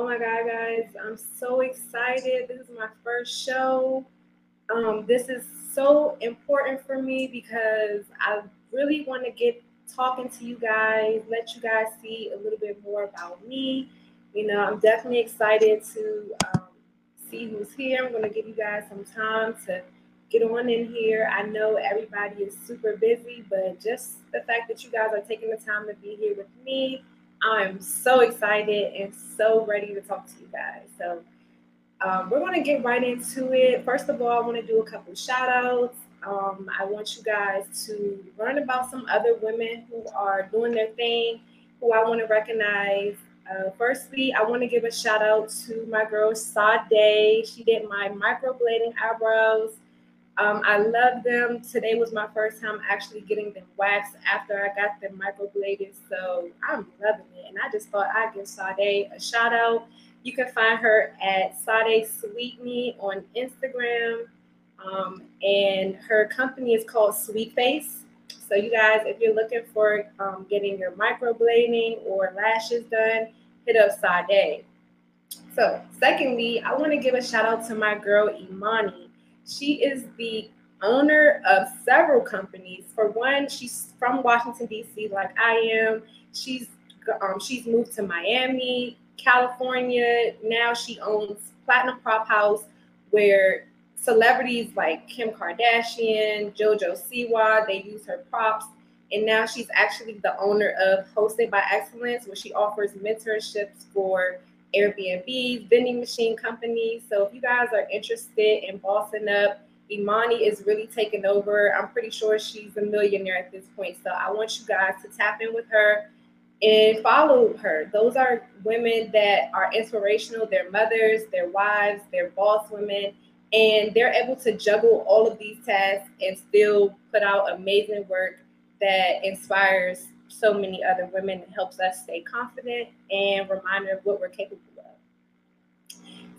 Oh my God, guys, I'm so excited. This is my first show. Um, this is so important for me because I really want to get talking to you guys, let you guys see a little bit more about me. You know, I'm definitely excited to um, see who's here. I'm going to give you guys some time to get on in here. I know everybody is super busy, but just the fact that you guys are taking the time to be here with me, I'm so excited and so ready to talk to you guys. So, um, we're going to get right into it. First of all, I want to do a couple shout outs. Um, I want you guys to learn about some other women who are doing their thing, who I want to recognize. Uh, firstly, I want to give a shout out to my girl Sade. She did my microblading eyebrows. Um, I love them. Today was my first time actually getting them waxed after I got them microbladed. So I'm loving it. And I just thought I'd give Sade a shout out. You can find her at Sade Sweet Me on Instagram. Um, and her company is called Sweet Face. So, you guys, if you're looking for um, getting your microblading or lashes done, hit up Sade. So, secondly, I want to give a shout out to my girl Imani. She is the owner of several companies. For one, she's from Washington D.C. like I am. She's um, she's moved to Miami, California. Now she owns Platinum Prop House, where celebrities like Kim Kardashian, JoJo Siwa, they use her props. And now she's actually the owner of Hosted by Excellence, where she offers mentorships for Airbnb, vending machine companies. So if you guys are interested in bossing up, Imani is really taking over. I'm pretty sure she's a millionaire at this point. So I want you guys to tap in with her and follow her. Those are women that are inspirational. They're mothers, they're wives, they're boss women, and they're able to juggle all of these tasks and still put out amazing work that inspires so many other women and helps us stay confident and reminder of what we're capable of.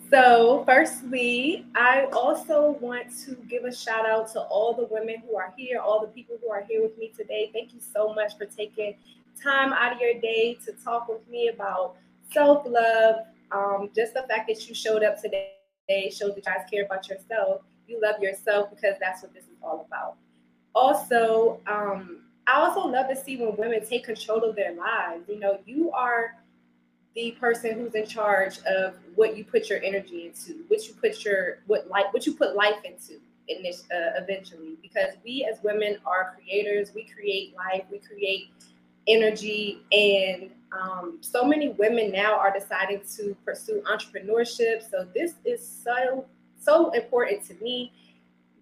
So, firstly, I also want to give a shout out to all the women who are here, all the people who are here with me today. Thank you so much for taking time out of your day to talk with me about self love. Um, just the fact that you showed up today shows that you guys care about yourself. You love yourself because that's what this is all about. Also, um, I also love to see when women take control of their lives. You know, you are the person who's in charge of what you put your energy into, what you put your what life, what you put life into. In this, uh, eventually, because we as women are creators, we create life, we create energy, and um, so many women now are deciding to pursue entrepreneurship. So this is so so important to me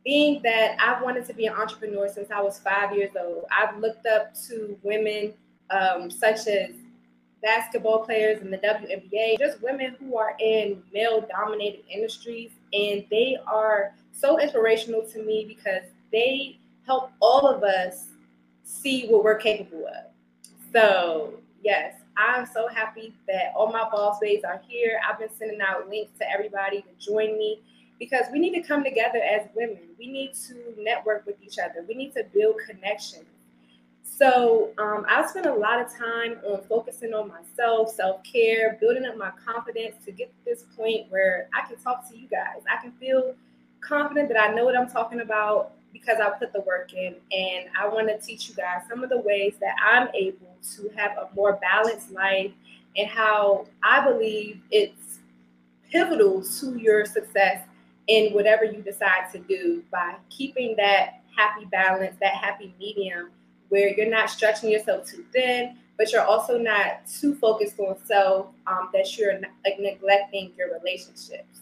being that I've wanted to be an entrepreneur since I was five years old, I've looked up to women um, such as basketball players in the WNBA, just women who are in male dominated industries. And they are so inspirational to me because they help all of us see what we're capable of. So, yes, I'm so happy that all my boss babes are here. I've been sending out links to everybody to join me because we need to come together as women. We need to network with each other. We need to build connections. So um, I spent a lot of time on focusing on myself, self care, building up my confidence to get to this point where I can talk to you guys. I can feel confident that I know what I'm talking about because I put the work in. And I want to teach you guys some of the ways that I'm able to have a more balanced life and how I believe it's pivotal to your success in whatever you decide to do by keeping that happy balance, that happy medium where you're not stretching yourself too thin, but you're also not too focused on self um, that you're like neglecting your relationships.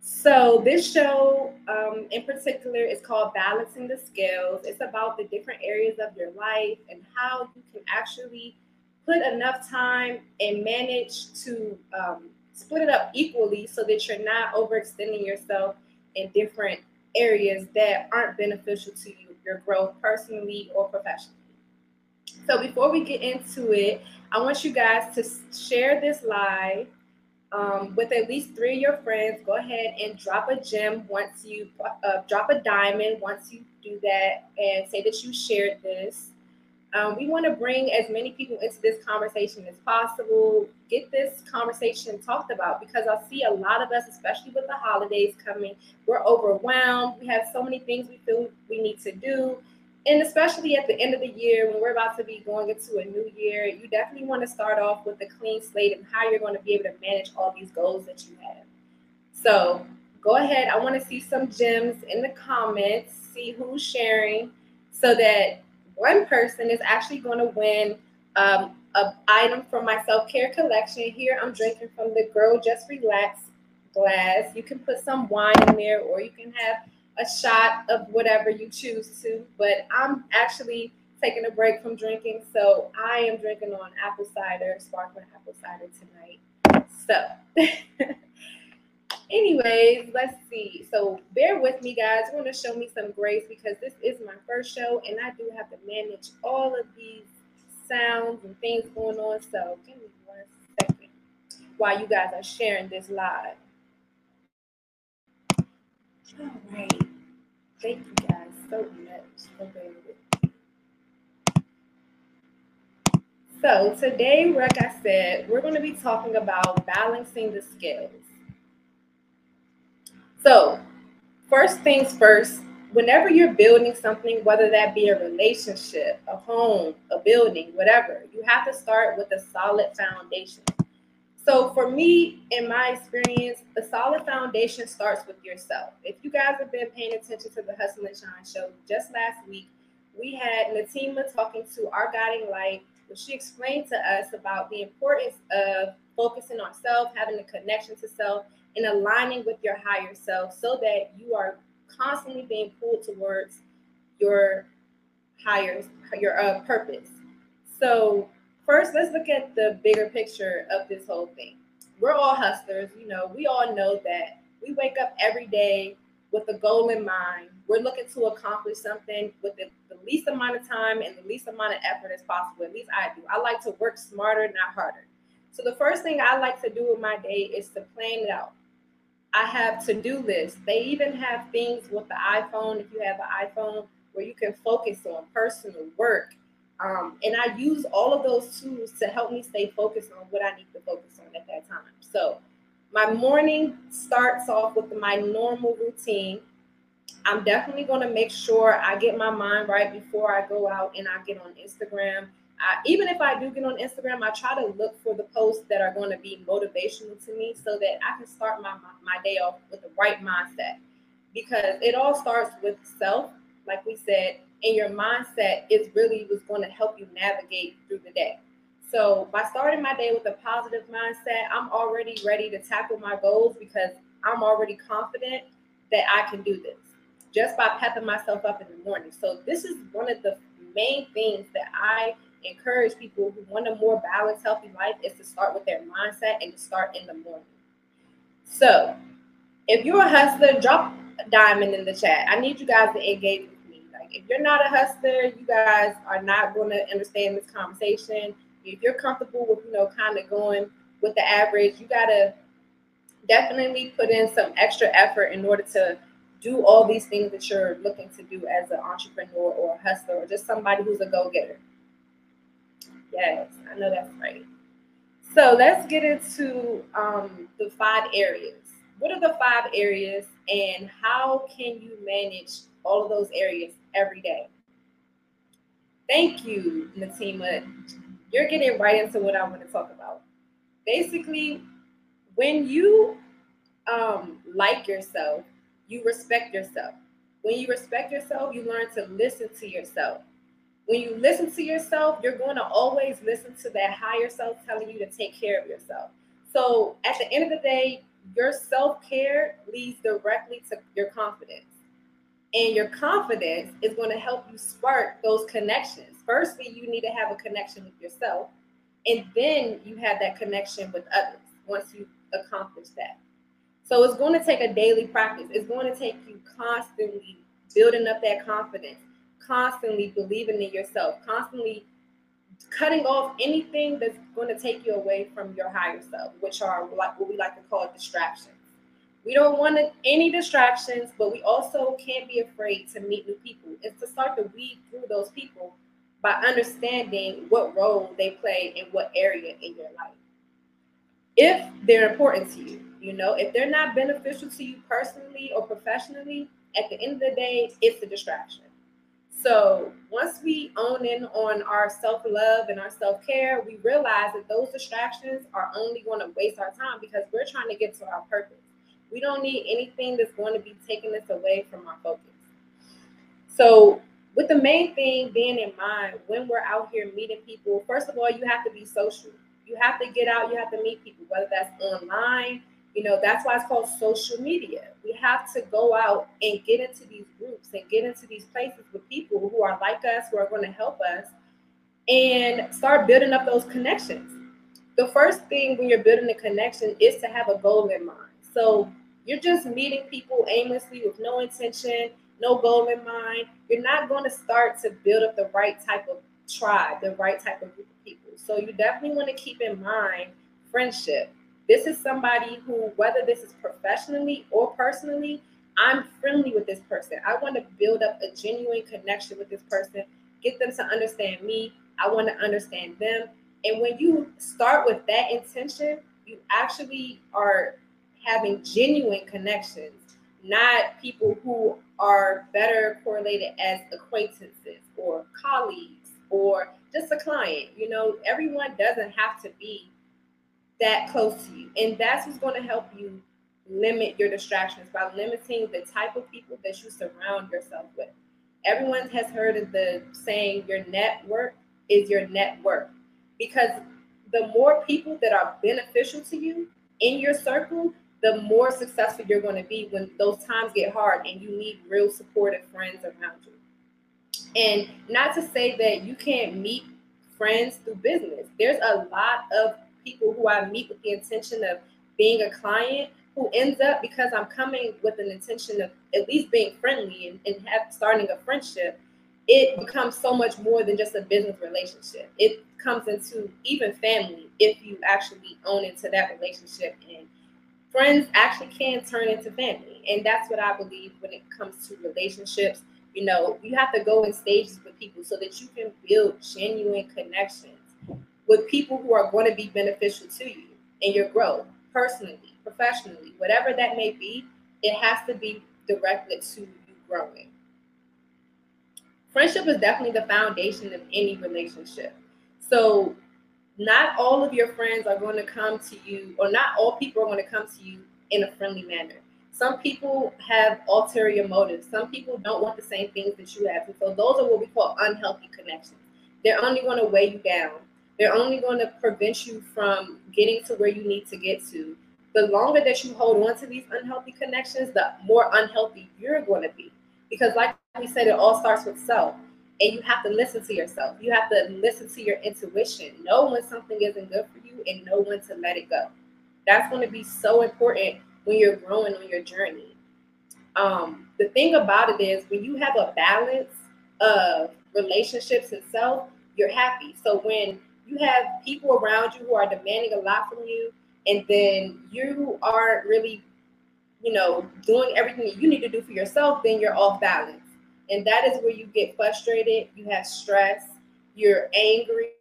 So this show, um, in particular, is called Balancing the Scales. It's about the different areas of your life and how you can actually put enough time and manage to um, split it up equally so that you're not overextending yourself in different areas that aren't beneficial to you, your growth personally or professionally. So before we get into it, I want you guys to share this live um, with at least three of your friends. Go ahead and drop a gem once you uh, drop a diamond once you do that and say that you shared this. Um, we want to bring as many people into this conversation as possible, get this conversation talked about because I see a lot of us, especially with the holidays coming, we're overwhelmed. We have so many things we feel we need to do. And especially at the end of the year, when we're about to be going into a new year, you definitely want to start off with a clean slate and how you're going to be able to manage all these goals that you have. So go ahead. I want to see some gems in the comments, see who's sharing so that one person is actually going to win um, an item from my self care collection. Here I'm drinking from the Girl Just Relax glass. You can put some wine in there, or you can have a shot of whatever you choose to. But I'm actually taking a break from drinking, so I am drinking on apple cider, sparkling apple cider tonight. So. anyways, let's see. So bear with me, guys. Want to show me some grace because this is my first show and I do have to manage all of these sounds and things going on. So give me one second while you guys are sharing this live. All right. Thank you guys so much for being with. So today, like I said, we're going to be talking about balancing the scales. So, first things first, whenever you're building something, whether that be a relationship, a home, a building, whatever, you have to start with a solid foundation. So, for me, in my experience, the solid foundation starts with yourself. If you guys have been paying attention to the Hustle and Shine show just last week, we had Natima talking to our guiding light, where she explained to us about the importance of focusing on self, having a connection to self, and aligning with your higher self so that you are constantly being pulled towards your higher your uh, purpose. So first let's look at the bigger picture of this whole thing. We're all hustlers you know we all know that we wake up every day with a goal in mind we're looking to accomplish something with the, the least amount of time and the least amount of effort as possible at least i do i like to work smarter not harder so the first thing i like to do with my day is to plan it out I have to do lists. They even have things with the iPhone, if you have an iPhone, where you can focus on personal work. Um, and I use all of those tools to help me stay focused on what I need to focus on at that time. So my morning starts off with my normal routine. I'm definitely going to make sure I get my mind right before I go out and I get on Instagram even if I do get on Instagram, I try to look for the posts that are going to be motivational to me so that I can start my, my, my day off with the right mindset. Because it all starts with self, like we said, and your mindset is really what's going to help you navigate through the day. So by starting my day with a positive mindset, I'm already ready to tackle my goals because I'm already confident that I can do this just by pepping myself up in the morning. So this is one of the main things that I encourage people who want a more balanced, healthy life is to start with their mindset and to start in the morning. So, if you're a hustler, drop a diamond in the chat. I need you guys to engage with me. Like, if you're not a hustler, you guys are not going to understand this conversation. If you're comfortable with, you know, kind of going with the average, you got to definitely put in some extra effort in order to do all these things that you're looking to do as an entrepreneur or a hustler or just somebody who's a go-getter. Yes, I know that's right. So let's get into um, the five areas. What are the five areas, and how can you manage all of those areas every day? Thank you, Natima. You're getting right into what I want to talk about. Basically, when you um, like yourself, you respect yourself. When you respect yourself, you learn to listen to yourself when you listen to yourself, you're going to always listen to that higher self telling you to take care of yourself. So at the end of the day, your self care leads directly to your confidence. And your confidence is going to help you spark those connections. Firstly, you need to have a connection with yourself, and then you have that connection with others once you accomplish that. So it's going to take a daily practice. It's going to take you constantly building up that confidence constantly believing in yourself, constantly cutting off anything that's going to take you away from your higher self, which are what we like to call distractions. We don't want any distractions, but we also can't be afraid to meet new people. It's to start to weed through those people by understanding what role they play in what area in your life. If they're important to you, you know, if they're not beneficial to you personally or professionally, at the end of the day, it's a distraction. So once we own in on our self love and our self care, we realize that those distractions are only going to waste our time because we're trying to get to our purpose. We don't need anything that's going to be taking us away from our focus. So, with the main thing being in mind when we're out here meeting people, first of all, you have to be social. You have to get out, you have to meet people, whether that's online, you know, that's why it's called social media. We have to go out and get into these groups and get into these places with people who are like us, who are going to help us, and start building up those connections. The first thing when you're building a connection is to have a goal in mind. So you're just meeting people aimlessly with no intention, no goal in mind. You're not going to start to build up the right type of tribe, the right type of group of people. So you definitely want to keep in mind friendship this is somebody who, whether this is professionally or personally, I'm friendly with this person. I want to build up a genuine connection with this person, get them to understand me. I want to understand them. And when you start with that intention, you actually are having genuine connections, not people who are better correlated as acquaintances or colleagues or just a client. You know, everyone doesn't have to be that close to you. And that's what's going to help you limit your distractions by limiting the type of people that you surround yourself with. Everyone has heard of the saying, your network is your net worth. Because the more people that are beneficial to you in your circle, the more successful you're going to be when those times get hard and you need real supportive friends around you. And not to say that you can't meet friends through business. There's a lot of people who I meet with the intention of being a client who ends up because I'm coming with an intention of at least being friendly and, and have, starting a friendship, it becomes so much more than just a business relationship. It comes into even family if you actually own into that relationship. And friends actually can turn into family. And that's what I believe when it comes to relationships. You know, you have to go in stages with people so that you can build genuine connections with people who are going to be beneficial to you in your growth, personally, professionally, whatever that may be, it has to be directed to you growing. Friendship is definitely the foundation of any relationship. So, not all of your friends are going to come to you, or not all people are going to come to you in a friendly manner. Some people have ulterior motives. Some people don't want the same things that you have. And so, those are what we call unhealthy connections. They're only going to weigh you down they're only going to prevent you from getting to where you need to get to. The longer that you hold on to these unhealthy connections, the more unhealthy you're going to be. Because, like we said, it all starts with self. And you have to listen to yourself. You have to listen to your intuition. Know when something isn't good for you and know when to let it go. That's going to be so important when you're growing on your journey. Um, the thing about it is, when you have a balance of relationships and self, you're happy. So when you have people around you who are demanding a lot from you, and then you aren't really, you know, doing everything that you need to do for yourself, then you're off balance. And that is where you get frustrated, you have stress, you're angry.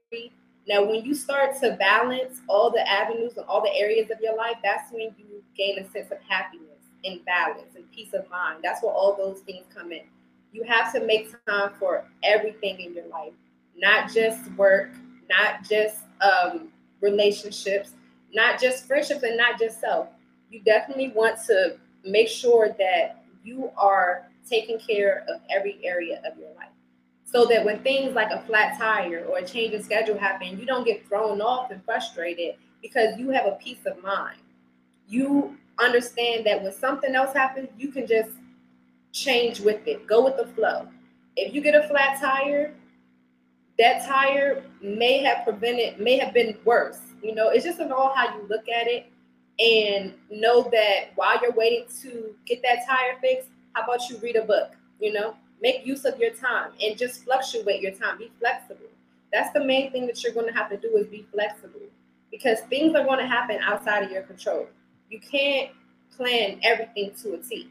Now, when you start to balance all the avenues and all the areas of your life, that's when you gain a sense of happiness and balance and peace of mind. That's where all those things come in. You have to make time for everything in your life, not just work, not just um, relationships, not just friendships, and not just self. You definitely want to make sure that you are taking care of every area of your life. So that when things like a flat tire or a change in schedule happen, you don't get thrown off and frustrated because you have a peace of mind. You understand that when something else happens, you can just change with it, go with the flow. If you get a flat tire, that tire may have prevented, may have been worse. You know, it's just all how you look at it and know that while you're waiting to get that tire fixed, how about you read a book? You know, make use of your time and just fluctuate your time. Be flexible. That's the main thing that you're going to have to do is be flexible because things are going to happen outside of your control. You can't plan everything to a T,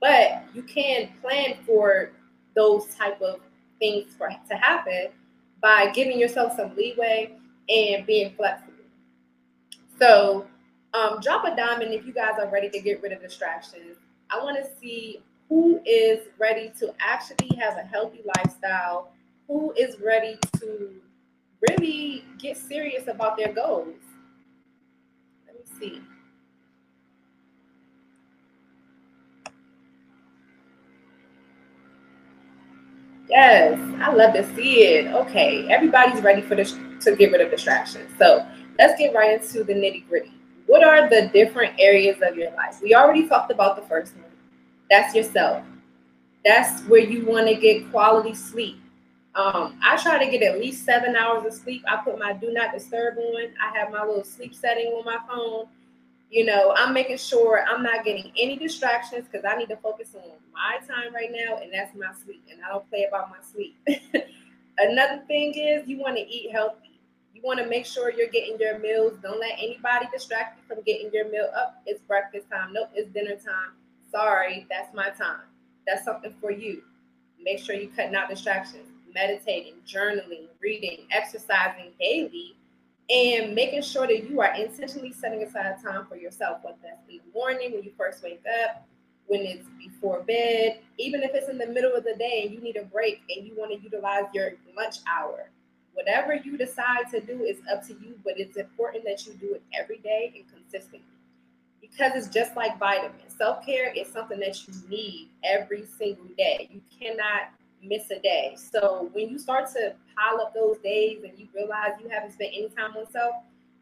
but you can plan for those type of things for to happen by giving yourself some leeway and being flexible. So, um, drop a diamond if you guys are ready to get rid of distractions. I want to see who is ready to actually have a healthy lifestyle, who is ready to really get serious about their goals. Let me see. Yes, I love to see it. Okay, everybody's ready for this to get rid of distractions. So let's get right into the nitty gritty. What are the different areas of your life? We already talked about the first one. That's yourself. That's where you want to get quality sleep. Um, I try to get at least seven hours of sleep. I put my do not disturb on. I have my little sleep setting on my phone. You know, I'm making sure I'm not getting any distractions because I need to focus on my time right now, and that's my sleep. And I don't play about my sleep. Another thing is you want to eat healthy. You want to make sure you're getting your meals. Don't let anybody distract you from getting your meal up. It's breakfast time. Nope, it's dinner time. Sorry, that's my time. That's something for you. Make sure you're cutting out distractions meditating, journaling, reading, exercising daily, and making sure that you are intentionally setting aside time for yourself, whether that's in the morning when you first wake up, when it's before bed, even if it's in the middle of the day and you need a break and you want to utilize your lunch hour. Whatever you decide to do is up to you, but it's important that you do it every day and consistently because it's just like vitamins. Self care is something that you need every single day. You cannot miss a day. So when you start to pile up those days and you realize you haven't spent any time on self,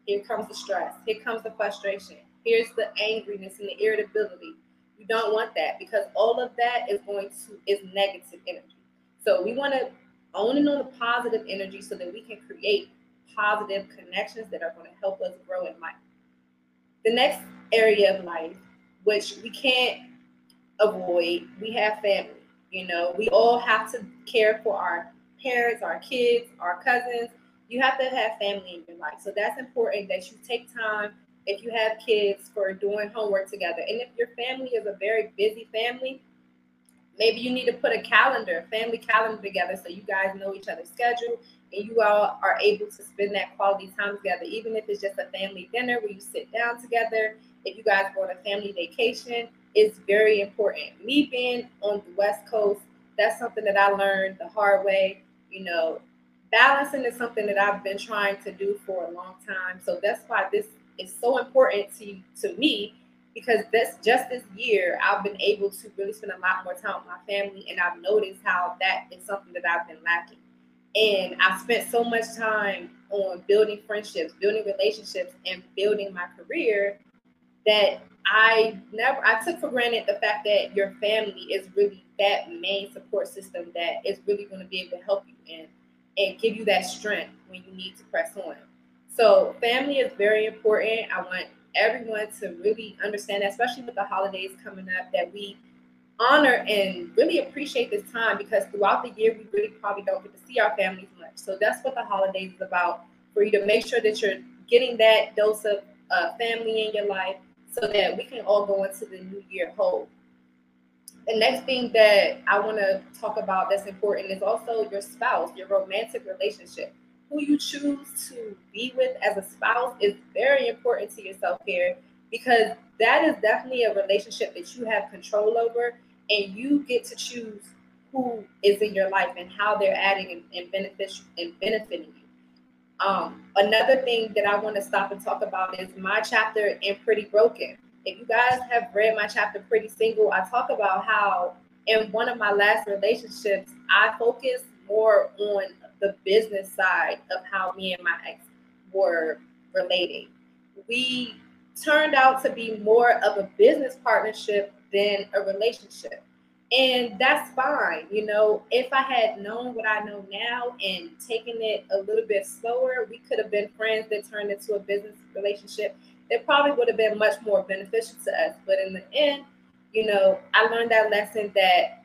here comes the stress. Here comes the frustration. Here's the angriness and the irritability. You don't want that because all of that is going to is negative energy. So we want to own and know the positive energy so that we can create positive connections that are going to help us grow in life. The next area of life, which we can't avoid, we have family. You know, we all have to care for our parents, our kids, our cousins. You have to have family in your life. So that's important that you take time if you have kids for doing homework together. And if your family is a very busy family, maybe you need to put a calendar, family calendar together so you guys know each other's schedule and you all are able to spend that quality time together, even if it's just a family dinner where you sit down together. If you guys go on a family vacation, it's very important. Me being on the West Coast, that's something that I learned the hard way. You know, balancing is something that I've been trying to do for a long time. So that's why this is so important to to me because this just this year I've been able to really spend a lot more time with my family, and I've noticed how that is something that I've been lacking. And I spent so much time on building friendships, building relationships, and building my career that I never I took for granted the fact that your family is really that main support system that is really going to be able to help you and and give you that strength when you need to press on. So family is very important. I want everyone to really understand that, especially with the holidays coming up, that we honor and really appreciate this time because throughout the year we really probably don't get to see our families much. So that's what the holidays is about for you to make sure that you're getting that dose of uh, family in your life so that we can all go into the new year whole. The next thing that I want to talk about that's important is also your spouse, your romantic relationship. Who you choose to be with as a spouse is very important to your self care because that is definitely a relationship that you have control over and you get to choose who is in your life and how they're adding and, and, benefit, and benefiting you. Um, another thing that I want to stop and talk about is my chapter in Pretty Broken. If you guys have read my chapter Pretty Single, I talk about how in one of my last relationships, I focused more on the business side of how me and my ex were relating. We turned out to be more of a business partnership than a relationship and that's fine you know if i had known what i know now and taken it a little bit slower we could have been friends that turned into a business relationship It probably would have been much more beneficial to us. But in the end you know i learned that lesson that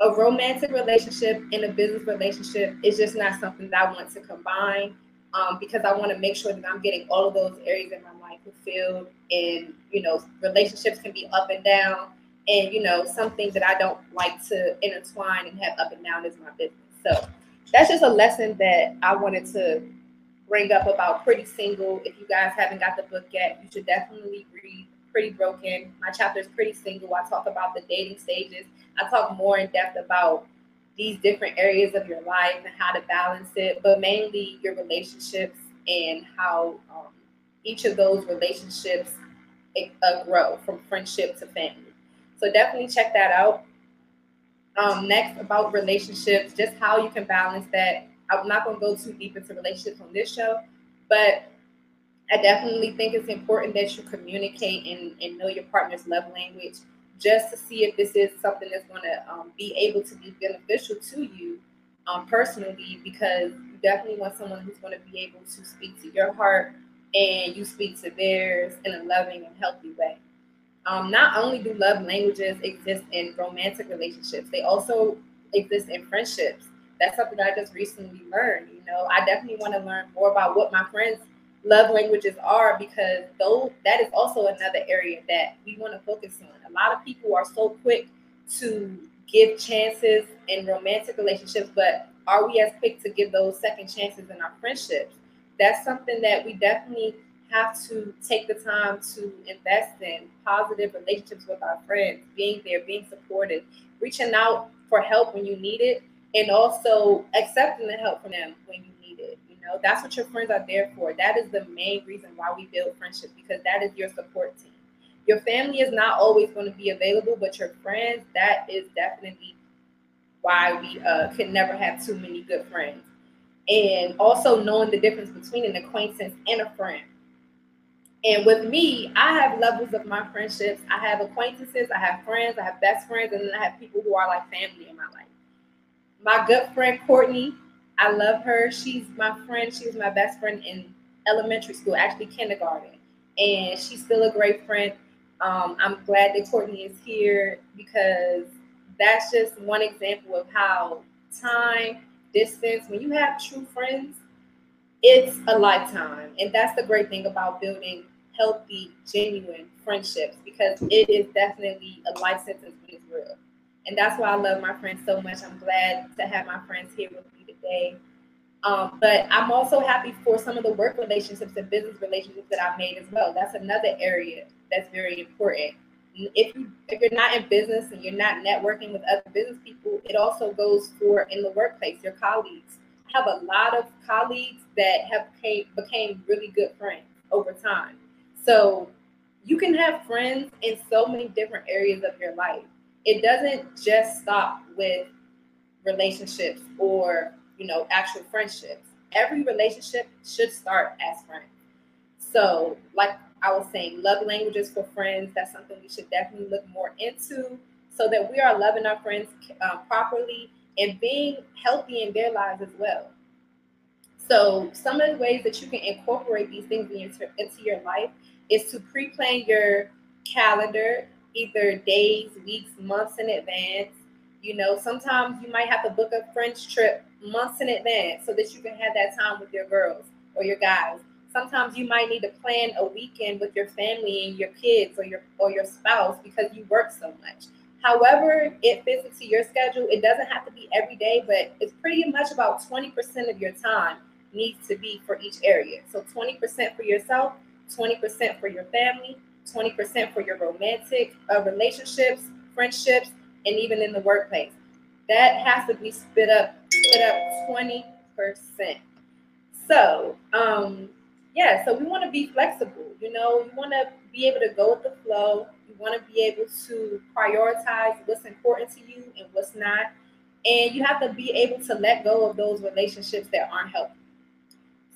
a romantic relationship and a business relationship is just not something that i want to combine um, because i want to make sure that i'm getting all of those areas in my life fulfilled and you know relationships can be up and down and you know something that i don't like to intertwine and have up and down is my business so that's just a lesson that I wanted to bring up about Pretty Single. If you guys haven't got the book yet, you should definitely read Pretty Broken. My chapter is Pretty Single. I talk about the dating stages. I talk more in depth about these different areas of your life and how to balance it, but mainly your relationships and how um, each of those relationships uh, grow from friendship to family. So definitely check that out. Um, next, about relationships, just how you can balance that. I'm not going to go too deep into relationships on this show, but I definitely think it's important that you communicate and, and know your partner's love language just to see if this is something that's going to um, be able to be beneficial to you um, personally, because you definitely want someone who's going to be able to speak to your heart and you speak to theirs in a loving and healthy way. Um, not only do love languages exist in romantic relationships, they also exist in friendships. That's something that I just recently learned. You know, I definitely want to learn more about what my friends' love languages are because though that is also another area that we want to focus on. A lot of people are so quick to give chances in romantic relationships, but are we as quick to give those second chances in our friendships? That's something that we definitely have to take the time to invest in positive relationships with our friends, being there, being supportive, reaching out for help when you need it, and also accepting the help from them when you need it. You know, that's what your friends are there for. That is the main reason why we build friendships because that is your support team. Your family is not always going to be available, but your friends, that is definitely why we uh, can never have too many good friends. And also knowing the difference between an acquaintance and a friend and with me, I have levels of my friendships. I have acquaintances, I have friends, I have best friends, and then I have people who are like family in my life. My good friend Courtney, I love her. She's my friend. She was my best friend in elementary school, actually kindergarten, and she's still a great friend. Um, I'm glad that Courtney is here because that's just one example of how time, distance, when you have true friends, it's a lifetime. And that's the great thing about building healthy, genuine friendships because it is definitely a life sentence when it's real. And that's why I love my friends so much. I'm glad to have my friends here with me today. Um, but I'm also happy for some of the work relationships and business relationships that I've made as well. That's another area that's very important. If if you're not in business and you're not networking with other business people, it also goes for in the workplace, your colleagues. Have a lot of colleagues that have came, became really good friends over time. So you can have friends in so many different areas of your life. It doesn't just stop with relationships or, you know, actual friendships. Every relationship should start as friends. So, like I was saying, love languages for friends, that's something we should definitely look more into so that we are loving our friends uh, properly and being healthy in their lives as well. So, some of the ways that you can incorporate these things into, into your life is to pre-plan your calendar, either days, weeks, months in advance. You know, sometimes you might have to book a French trip months in advance so that you can have that time with your girls or your guys. Sometimes you might need to plan a weekend with your family and your kids or your or your spouse because you work so much. However, it fits into your schedule. It doesn't have to be every day, but it's pretty much about 20% of your time needs to be for each area. So 20% for yourself, 20% for your family, 20% for your romantic uh, relationships, friendships, and even in the workplace. That has to be split up, split up 20%. So, um, yeah, so we want to be flexible. You know, you want to be able to go with the flow. You want to be able to prioritize what's important to you and what's not. And you have to be able to let go of those relationships that aren't healthy.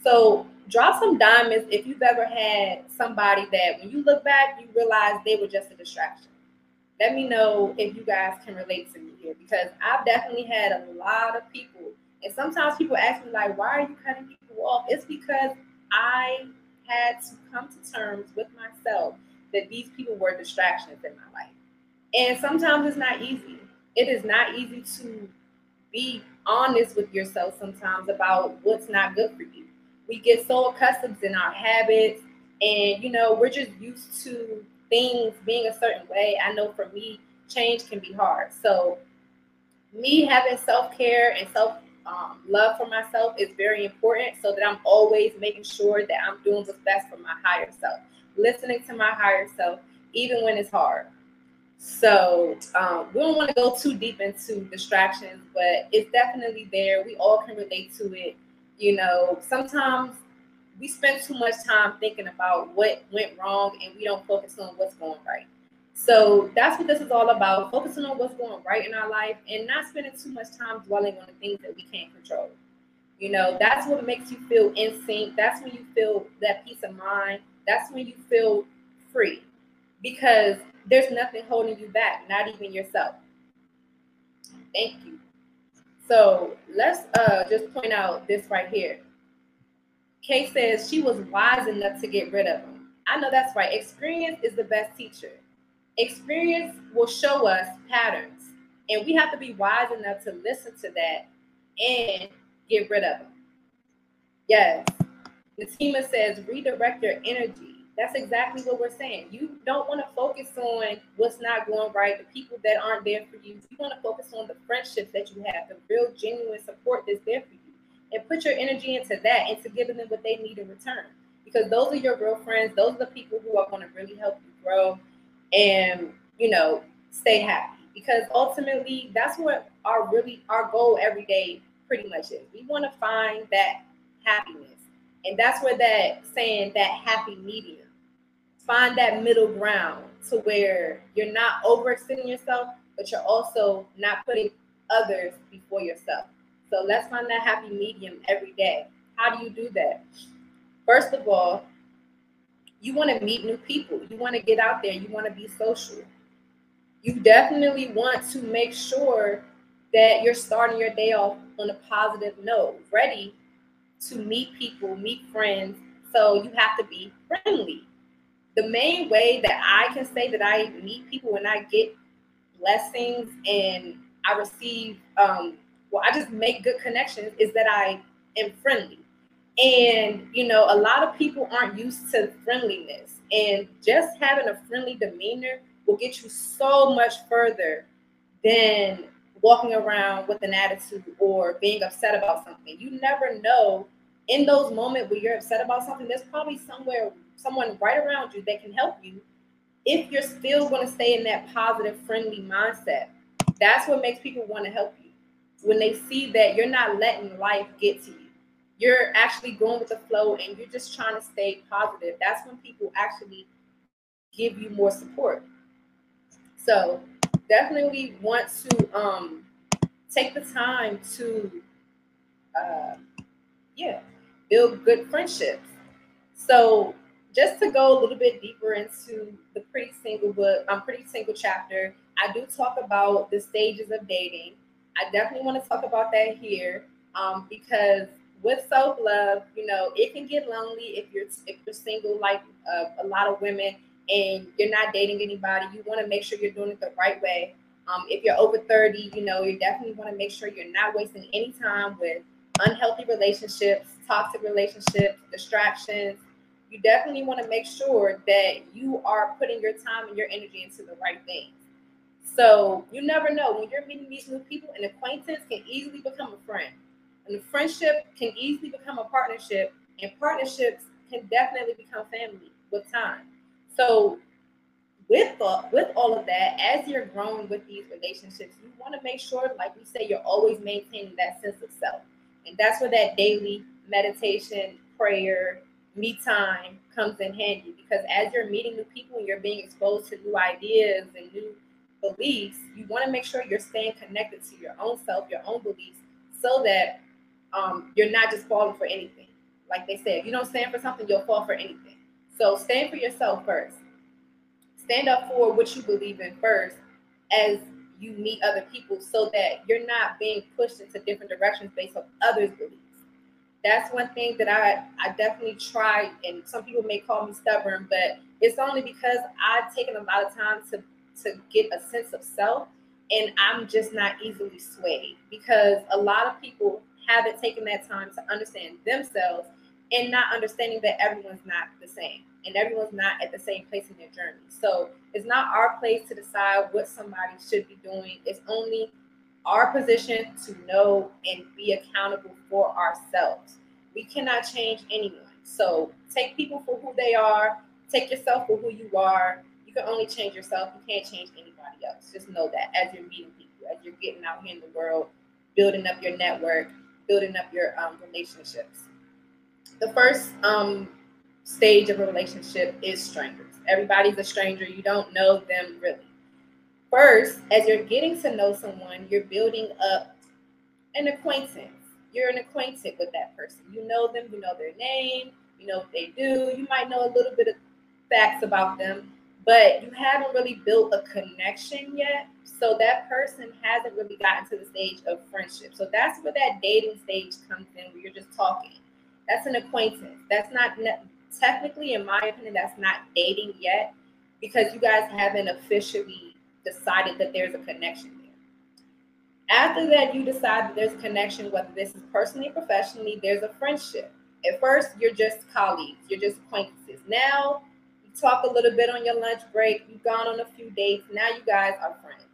So drop some diamonds if you've ever had somebody that when you look back, you realize they were just a distraction. Let me know if you guys can relate to me here because I've definitely had a lot of people, and sometimes people ask me, like, why are you cutting people off? It's because I had to come to terms with myself that these people were distractions in my life. And sometimes it's not easy. It is not easy to be honest with yourself sometimes about what's not good for you we get so accustomed in our habits and you know we're just used to things being a certain way i know for me change can be hard so me having self-care and self um, love for myself is very important so that I'm always making sure that I'm doing what's best for my higher self, listening to my higher self, even when it's hard. So um, we don't want to go too deep into distractions, but it's definitely there. We all can relate to it. You know, sometimes we spend too much time thinking about what went wrong and we don't focus on what's going right. So that's what this is all about focusing on what's going right in our life and not spending too much time dwelling on the things that we can't control. You know, that's what makes you feel in sync. That's when you feel that peace of mind. That's when you feel free because there's nothing holding you back, not even yourself. Thank you. So let's uh, just point out this right here. Kay says she was wise enough to get rid of them. I know that's right. Experience is the best teacher. Experience will show us patterns, and we have to be wise enough to listen to that and get rid of them. Yes. Natima says redirect your energy. That's exactly what we're saying. You don't want to focus on what's not going right, the people that aren't there for you. You want to focus on the friendships that you have, the real, genuine support that's there for you and put your energy into that, into giving them what they need in return. Because those are your real friends. Those are the people who are going to really help you grow and, you know, stay happy. Because ultimately, that's what our really our goal every day pretty much is. We want to find that happiness. And that's where that saying that happy medium. Find that middle ground to where you're not overextending yourself, but you're also not putting others before yourself. So let's find that happy medium every day. How do you do that? First of all, you want to meet new people. You want to get out there. You want to be social. You definitely want to make sure that you're starting your day off on a positive note, ready to meet people, meet friends. So you have to be friendly. The main way that I can say that I meet people and I get blessings and I receive um, well, I just make good connections is that I am friendly. And, you know, a lot of people aren't used to friendliness. And just having a friendly demeanor will get you so much further than walking around with an attitude or being upset about something. You never know in those moments where you're upset about something, there's probably somewhere, someone right around you that can help you if you're still going to stay in that positive, friendly mindset. That's what makes people want to help you when they see that you're not letting life get to you. You're actually going with the flow and you're just trying to stay positive. That's when people actually give you more support. So definitely want to um, take the time to, uh, yeah, build good friendships. So just to go a little bit deeper into the pretty single book, I'm um, pretty single chapter. I do talk about the stages of dating. I definitely want to talk about that here um, because with self love, you know, it can get lonely if you're if you're single, like uh, a lot of women, and you're not dating anybody. You want to make sure you're doing it the right way. Um, if you're over 30, you know, you definitely want to make sure you're not wasting any time with unhealthy relationships, toxic relationships, distractions. You definitely want to make sure that you are putting your time and your energy into the right things. So you never know when you're meeting these new people, an acquaintance can easily become a friend, and a friendship can easily become a partnership, and partnerships can definitely become family with time. So with with all of that, as you're growing with these relationships, you want to make sure, like we say, you're always maintaining that sense of self, and that's where that daily meditation, prayer, me time comes in handy. Because as you're meeting new people and you're being exposed to new ideas and new beliefs, you want to make sure you're staying connected to your own self, your own beliefs, so that um, you're not just falling for anything. Like they said, if you don't stand for something, you'll fall for anything. So stand for yourself first. Stand up for what you believe in first as you meet other people so that you're not being pushed into different directions based on others' beliefs. That's one thing that I, I definitely try, and some people may call me stubborn, but it's only because I've taken a lot of time to to get a sense of self and I'm just not easily swayed because a lot of people haven't taken that time to understand themselves and not understanding that everyone's not the same and everyone's not at the same place in their journey. So it's not our place to decide what somebody should be doing. It's only our position to know and be accountable for ourselves. We cannot change anyone. So take people for who they are, take yourself for who you are. You can only change yourself. You can't change anybody else. Just know that as you're meeting people, as you're getting out here in the world, building up your network, building up your um, relationships. The first um, stage of a relationship is strangers. Everybody's a stranger. You don't know them really. First, as you're getting to know someone, you're building up an acquaintance. You're an acquaintance with that person. You know them, you know their name, you know what they do. You might know a little bit of facts about them, but you haven't really built a connection yet. So that person hasn't really gotten to the stage of friendship. So that's where that dating stage comes in, where you're just talking. That's an acquaintance. That's not technically, in my opinion, that's not dating yet because you guys haven't officially decided that there's a connection there. After that, you decide that there's a connection, whether this is personally or professionally, there's a friendship. At first, you're just colleagues, you're just acquaintances. Now, you talk a little bit on your lunch break, you've gone on a few dates, now you guys are friends.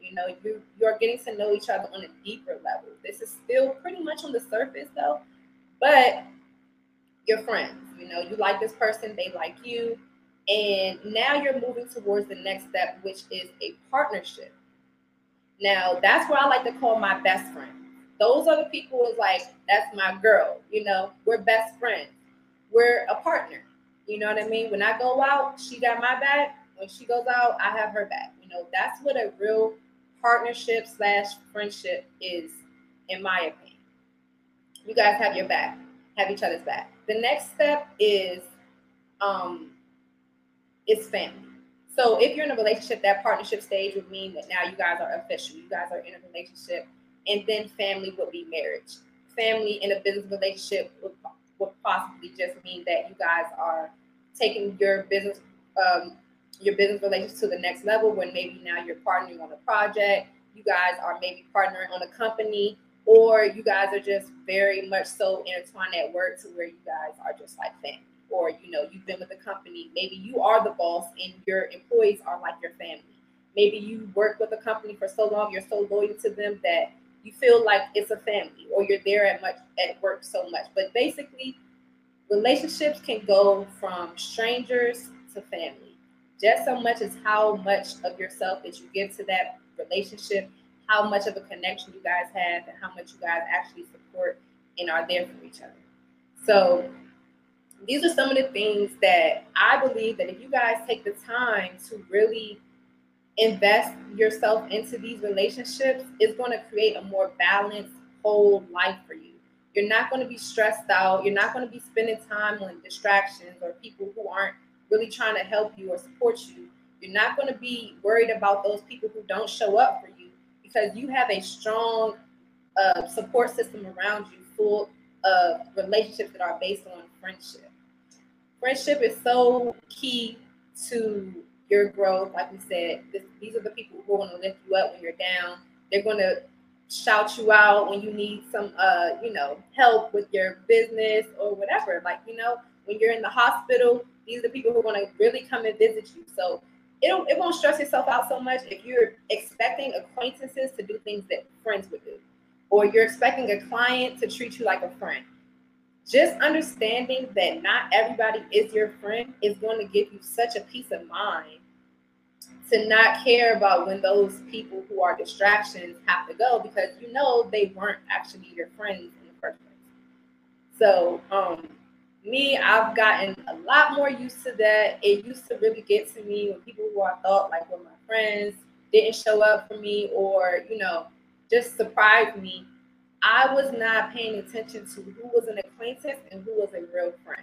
You know, you you're getting to know each other on a deeper level. This is still pretty much on the surface though, but you're friends. You know, you like this person, they like you. And now you're moving towards the next step, which is a partnership. Now, that's what I like to call my best friend. Those are the people who's like, that's my girl. You know, we're best friends. We're a partner. You know what I mean? When I go out, she got my back. When she goes out, I have her back. You know, that's what a real partnership slash friendship is, in my opinion. You guys have your back, have each other's back. The next step is um is family. So if you're in a relationship, that partnership stage would mean that now you guys are official. You guys are in a relationship, and then family would be marriage. Family in a business relationship would, would possibly just mean that you guys are taking your business um, your business relationship to the next level when maybe now you're partnering on a project you guys are maybe partnering on a company or you guys are just very much so intertwined at work to where you guys are just like family or you know you've been with the company. Maybe you are the boss and your employees are like your family. Maybe you work with a company for so long you're so loyal to them that you feel like it's a family or you're there at much at work so much. But basically relationships can go from strangers to family. Just so much as how much of yourself that you give to that relationship how much of a connection you guys have and how much you guys actually support and are there for each other. So these are some of the things that I believe that if you guys take the time to really invest yourself into these relationships, it's going to create a more balanced, whole life for you. You're not going to be stressed out. You're not going to be spending time on distractions or people who aren't really trying to help you or support you. You're not going to be worried about those people who don't show up for you because you have a strong uh, support system around you full of relationships that are based on friendship. Friendship is so key to your growth. Like we said, this, these are the people who are going to lift you up when you're down. They're going to shout you out when you need some, uh, you know, help with your business or whatever. Like, you know, when you're in the hospital, these are the people who are going to really come and visit you. So it'll, it won't stress yourself out so much if you're expecting acquaintances to do things that friends would do, or you're expecting a client to treat you like a friend. Just understanding that not everybody is your friend is going to give you such a peace of mind to not care about when those people who are distractions have to go because you know they weren't actually your friends in the first place. So, um, me, I've gotten a lot more used to that. It used to really get to me when people who I thought like were my friends didn't show up for me or, you know, just surprised me. I was not paying attention to who was an acquaintance and who was a real friend.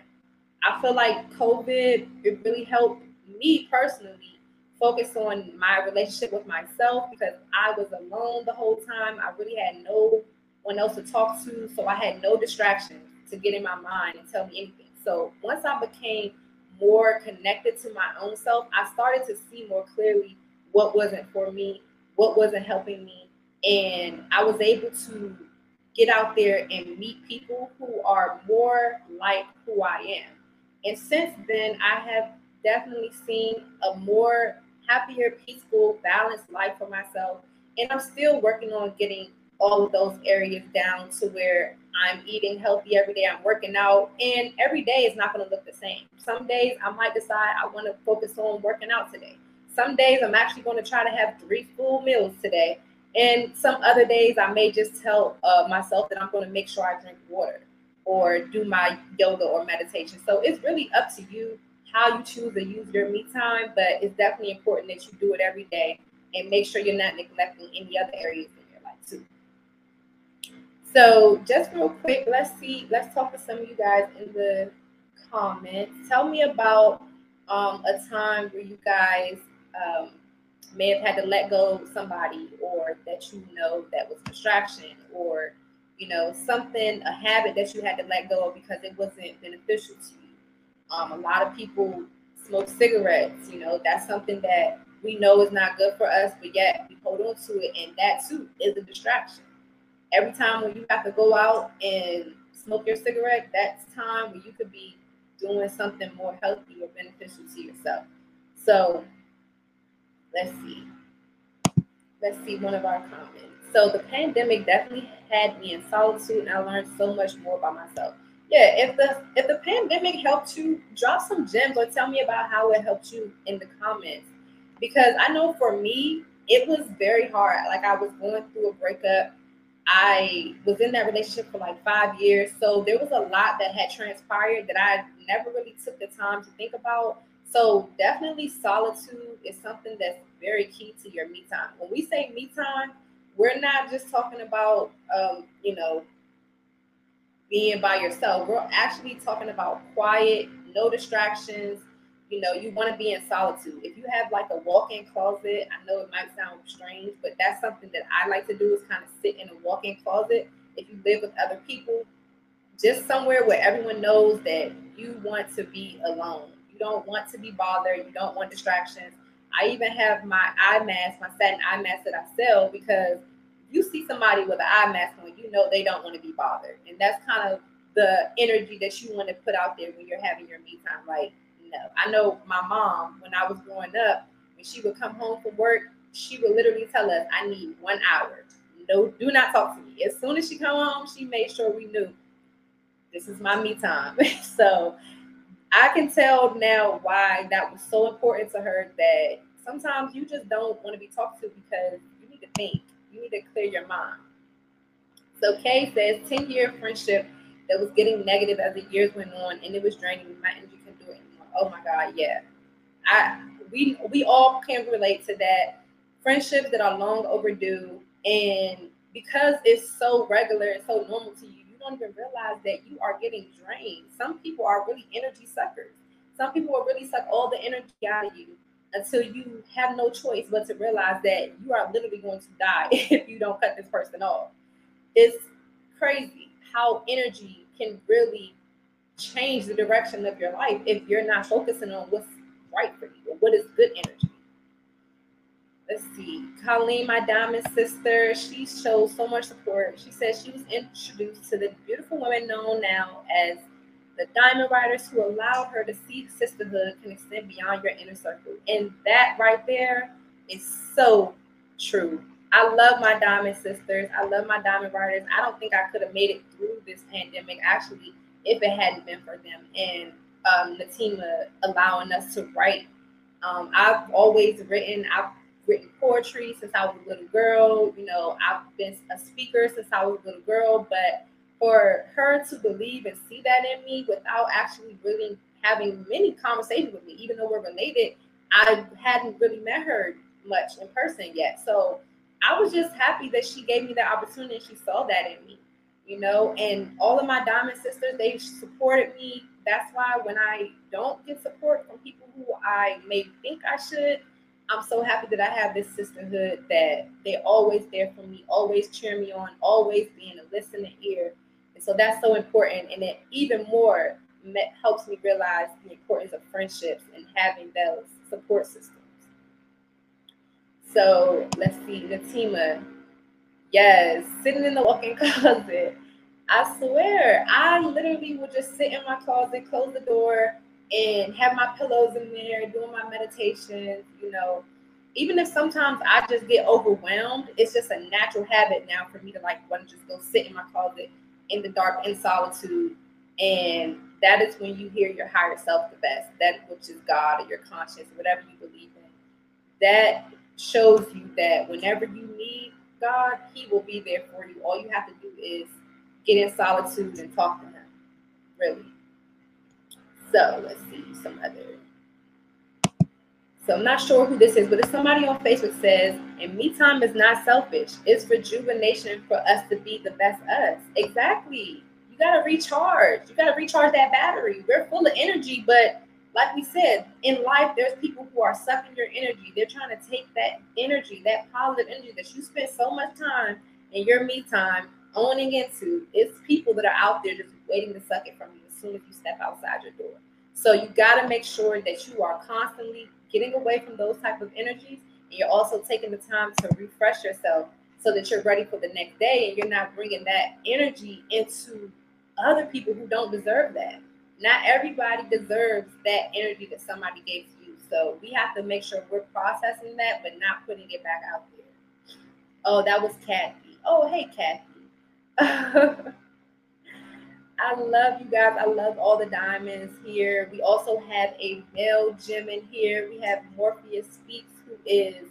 I feel like COVID, it really helped me personally focus on my relationship with myself because I was alone the whole time. I really had no one else to talk to, so I had no distractions to get in my mind and tell me anything. So once I became more connected to my own self, I started to see more clearly what wasn't for me, what wasn't helping me. And I was able to get out there and meet people who are more like who I am. And since then, I have definitely seen a more happier, peaceful, balanced life for myself. And I'm still working on getting all of those areas down to where I'm eating healthy every day, I'm working out, and every day is not going to look the same. Some days I might decide I want to focus on working out today. Some days I'm actually going to try to have three full meals today. And some other days I may just tell uh, myself that I'm going to make sure I drink water or do my yoga or meditation. So it's really up to you how you choose to use your me time, but it's definitely important that you do it every day and make sure you're not neglecting any other areas in your life too. So just real quick, let's see, let's talk to some of you guys in the comments. Tell me about um, a time where you guys um, may have had to let go somebody or that you know that was distraction or you know something a habit that you had to let go of because it wasn't beneficial to you um, a lot of people smoke cigarettes you know that's something that we know is not good for us but yet we hold on to it and that too is a distraction every time when you have to go out and smoke your cigarette, that's time where you could be doing something more healthy or beneficial to yourself. So let's see. Let's see one of our comments. So the pandemic definitely had me in solitude and I learned so much more about myself. Yeah, if the if the pandemic helped you, drop some gems or tell me about how it helped you in the comments. Because I know for me, it was very hard. Like I was going through a breakup I was in that relationship for like five years. So there was a lot that had transpired that I never really took the time to think about. So definitely solitude is something that's very key to your me time. When we say me time, we're not just talking about um, you know being by yourself. We're actually talking about quiet, no distractions, you know, you want to be in solitude. If you have like a walk-in closet, I know it might sound strange, but that's something that I like to do is kind of sit in a walk-in closet. If you live with other people, just somewhere where everyone knows that you want to be alone. You don't want to be bothered. You don't want distractions. I even have my eye mask, my satin eye mask that I sell because you see somebody with an eye mask on, you know they don't want to be bothered. And that's kind of the energy that you want to put out there when you're having your me time. Like enough. I know my mom, when I was growing up, when she would come home from work, she would literally tell us, I need one hour. No, do not talk to me. As soon as she come home, she made sure we knew this is my me time. so I can tell now why that was so important to her that sometimes you just don't want to be talked to because you need to think. You need to clear your mind. So Kay says 10 year friendship that was getting negative as the years went on and it was draining my energy oh my God, yeah. I we we all can relate to that. Friendships that are long overdue, and because it's so regular and so normal to you, you don't even realize that you are getting drained. Some people are really energy suckers. Some people will really suck all the energy out of you until you have no choice but to realize that you are literally going to die if you don't cut this person off. It's crazy how energy can really change the direction of your life if you're not focusing on what's right for you what is good energy. Let's see. Colleen, my diamond sister, she shows so much support. She says she was introduced to the beautiful women known now as the diamond writers who allowed her to see sisterhood can extend beyond your inner circle. And that right there is so true. I love my diamond sisters. I love my diamond writers. I don't think I could have made it through this pandemic. Actually, if it hadn't been for them and um, Natima allowing us to write. Um, I've always written. I've written poetry since I was a little girl. You know, I've been a speaker since I was a little girl. But for her to believe and see that in me without actually really having many conversations with me, even though we're related, I hadn't really met her much in person yet. So I was just happy that she gave me the opportunity and she saw that in me you know, and all of my diamond sisters, they supported me. That's why when I don't get support from people who I may think I should, I'm so happy that I have this sisterhood that they're always there for me, always cheer me on, always being a listening ear. And so that's so important. And it even more helps me realize the importance of friendships and having those support systems. So let's see, Natima, Yes, sitting in the walk-in closet. I swear, I literally would just sit in my closet, close the door, and have my pillows in there, doing my meditation. You know, even if sometimes I just get overwhelmed, it's just a natural habit now for me to like want to just go sit in my closet in the dark in solitude. And that is when you hear your higher self the best, that which is God or your conscience, whatever you believe in. That shows you that whenever you need God, He will be there for you. All you have to do is get in solitude and talk to Him. Really. So let's see some other so I'm not sure who this is, but if somebody on Facebook says, and me time is not selfish, it's rejuvenation for us to be the best us. Exactly. You gotta recharge. You gotta recharge that battery. We're full of energy, but like we said, in life, there's people who are sucking your energy. They're trying to take that energy, that positive energy that you spent so much time in your me time owning into. It's people that are out there just waiting to suck it from you as soon as you step outside your door. So you got to make sure that you are constantly getting away from those type of energies and you're also taking the time to refresh yourself so that you're ready for the next day and you're not bringing that energy into other people who don't deserve that not everybody deserves that energy that somebody gave to you so we have to make sure we're processing that but not putting it back out there oh that was kathy oh hey kathy I love you guys. I love all the diamonds here. We also have a male gem in here. We have Morpheus Speaks, who is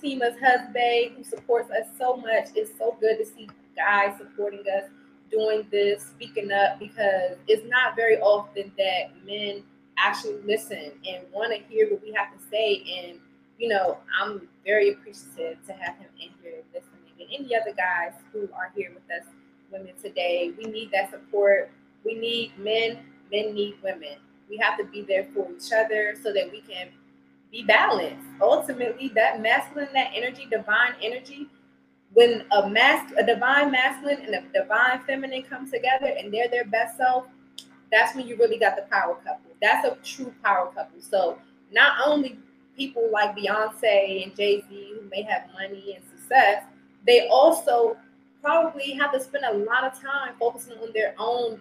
Tima's husband, who supports us so much. It's so good to see guys supporting us, doing this, speaking up, because it's not very often that men actually listen and want to hear what we have to say. And, you know, I'm very appreciative to have him in here listening. And any other guys who are here with us women today. We need that support. We need men. Men need women. We have to be there for each other so that we can be balanced. Ultimately, that masculine, that energy, divine energy, when a mask, a divine masculine and a divine feminine come together and they're their best self, that's when you really got the power couple. That's a true power couple. So not only people like Beyonce and Jay Z who may have money and success, they also probably have to spend a lot of time focusing on their own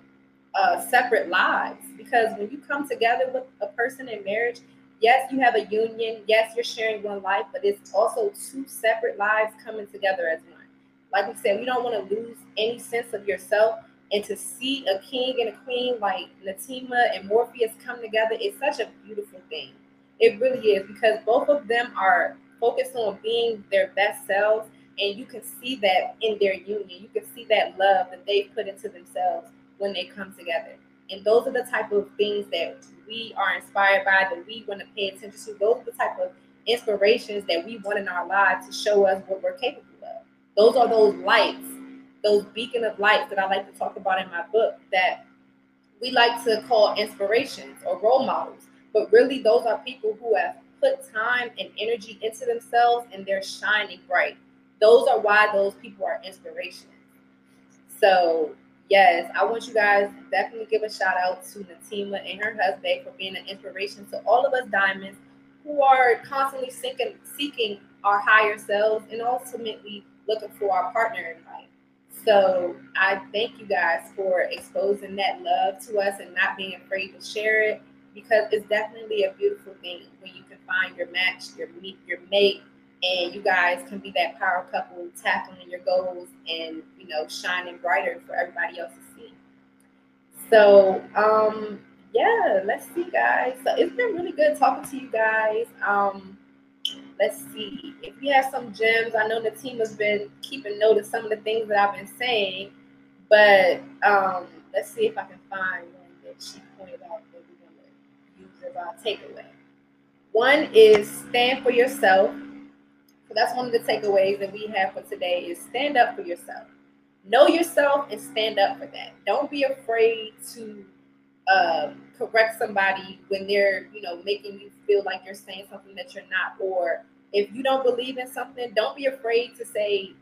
uh, separate lives because when you come together with a person in marriage, yes, you have a union, yes, you're sharing one life, but it's also two separate lives coming together as one. Like we said, we don't want to lose any sense of yourself. And to see a king and a queen like Natima and Morpheus come together is such a beautiful thing. It really is because both of them are focused on being their best selves and you can see that in their union. You can see that love that they put into themselves when they come together. And those are the type of things that we are inspired by, that we want to pay attention to. Those are the type of inspirations that we want in our lives to show us what we're capable of. Those are those lights, those beacon of lights that I like to talk about in my book that we like to call inspirations or role models. But really, those are people who have put time and energy into themselves and they're shining bright those are why those people are inspirations. So yes, I want you guys definitely give a shout out to Natima and her husband for being an inspiration to all of us diamonds who are constantly seeking seeking our higher selves and ultimately looking for our partner in life. So I thank you guys for exposing that love to us and not being afraid to share it because it's definitely a beautiful thing when you can find your match, your meet, your mate, and you guys can be that power couple tackling your goals and you know shining brighter for everybody else to see. So um yeah let's see guys. So it's been really good talking to you guys. Um let's see. If we have some gems i know the team has been keeping note of some of the things that i've been saying but um let's see if i can find one that she pointed out that we're going to use as our takeaway. One is stand for yourself that's one of the takeaways that we have for today is stand up for yourself. Know yourself and stand up for that. Don't be afraid to uh, correct somebody when they're, you know, making you feel like you're saying something that you're not. Or if you don't believe in something, don't be afraid to say,